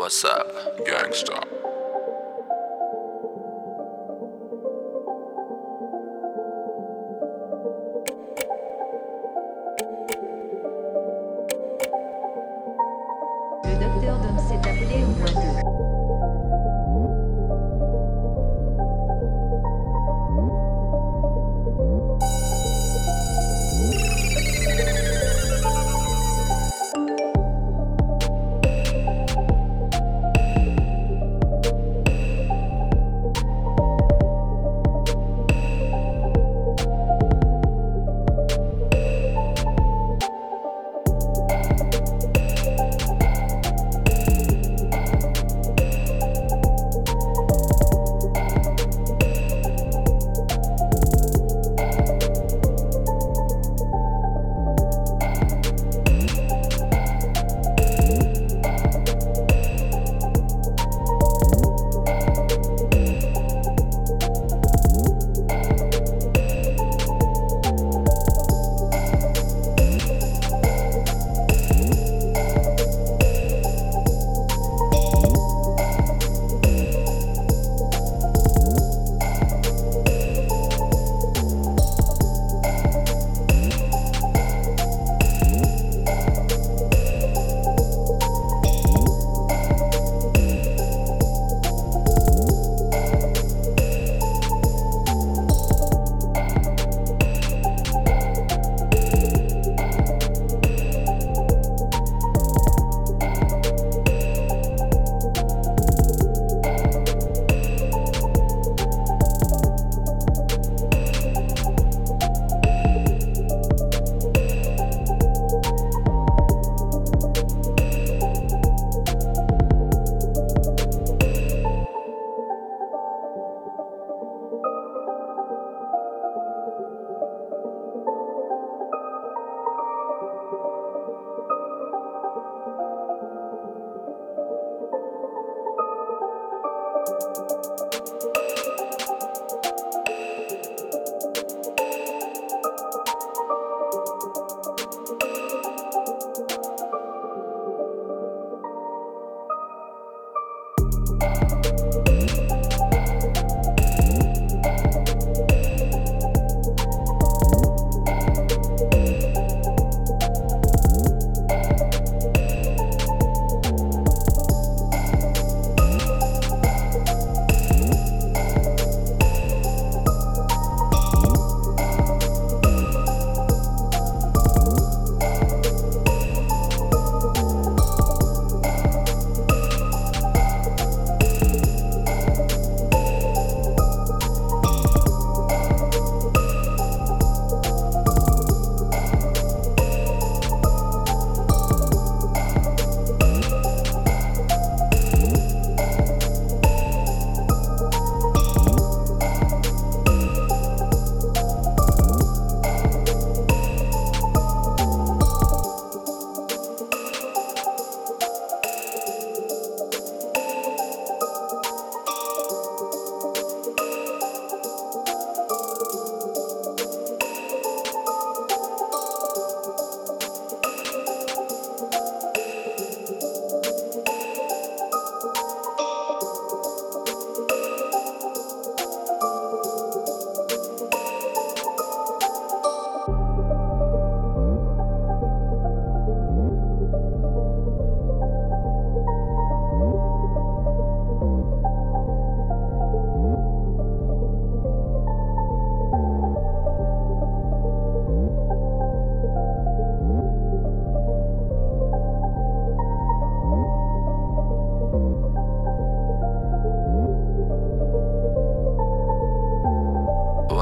What's up, gangsta?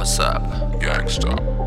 What's up, gangsta?